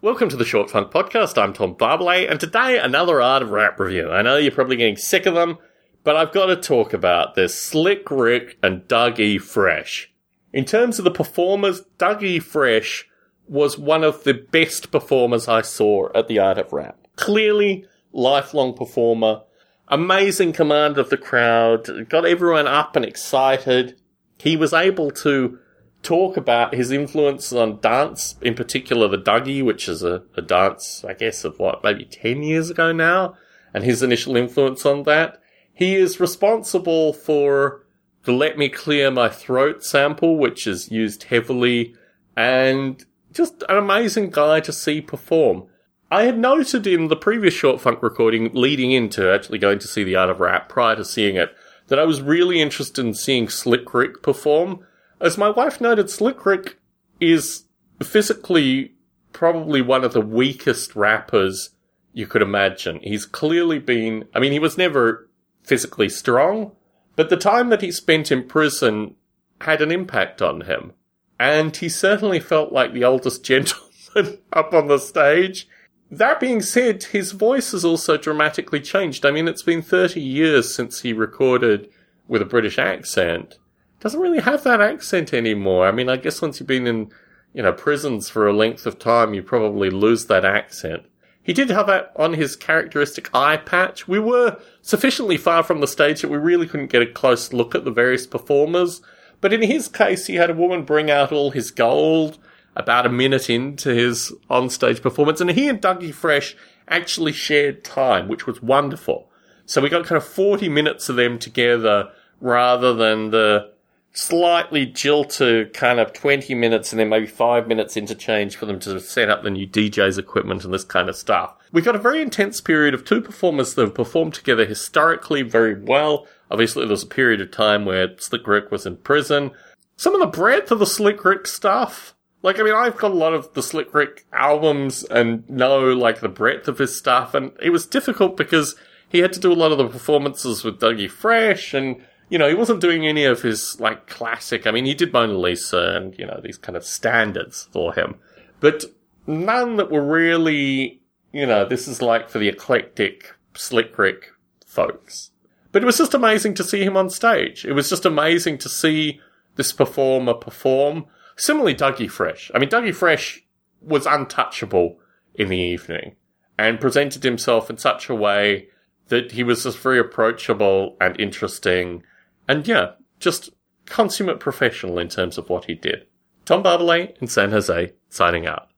Welcome to the Short Funk Podcast. I'm Tom Barbalet, and today another Art of Rap review. I know you're probably getting sick of them, but I've got to talk about this Slick Rick and Dougie Fresh. In terms of the performers, Dougie Fresh was one of the best performers I saw at the Art of Rap. Clearly, lifelong performer, amazing command of the crowd, got everyone up and excited. He was able to talk about his influence on dance, in particular the Dougie, which is a, a dance, I guess, of what, maybe 10 years ago now, and his initial influence on that. He is responsible for the Let Me Clear My Throat sample, which is used heavily, and just an amazing guy to see perform. I had noted in the previous short funk recording leading into actually going to see the art of rap prior to seeing it that I was really interested in seeing Slick Rick perform as my wife noted, Slick Rick is physically probably one of the weakest rappers you could imagine. He's clearly been, I mean, he was never physically strong, but the time that he spent in prison had an impact on him. And he certainly felt like the oldest gentleman up on the stage. That being said, his voice has also dramatically changed. I mean, it's been 30 years since he recorded with a British accent doesn't really have that accent anymore. I mean, I guess once you've been in, you know, prisons for a length of time, you probably lose that accent. He did have that on his characteristic eye patch. We were sufficiently far from the stage that we really couldn't get a close look at the various performers. But in his case, he had a woman bring out all his gold about a minute into his onstage performance. And he and Dougie Fresh actually shared time, which was wonderful. So we got kind of 40 minutes of them together rather than the slightly jill to kind of 20 minutes and then maybe five minutes interchange for them to set up the new DJ's equipment and this kind of stuff. We've got a very intense period of two performers that have performed together historically very well. Obviously, there was a period of time where Slick Rick was in prison. Some of the breadth of the Slick Rick stuff. Like, I mean, I've got a lot of the Slick Rick albums and know, like, the breadth of his stuff, and it was difficult because he had to do a lot of the performances with Dougie Fresh, and you know, he wasn't doing any of his like classic. I mean, he did Mona Lisa and you know these kind of standards for him, but none that were really, you know, this is like for the eclectic Slick Rick folks. But it was just amazing to see him on stage. It was just amazing to see this performer perform. Similarly, Dougie Fresh. I mean, Dougie Fresh was untouchable in the evening and presented himself in such a way that he was just very approachable and interesting and yeah, just consummate professional in terms of what he did. Tom Barbalet in San Jose, signing out.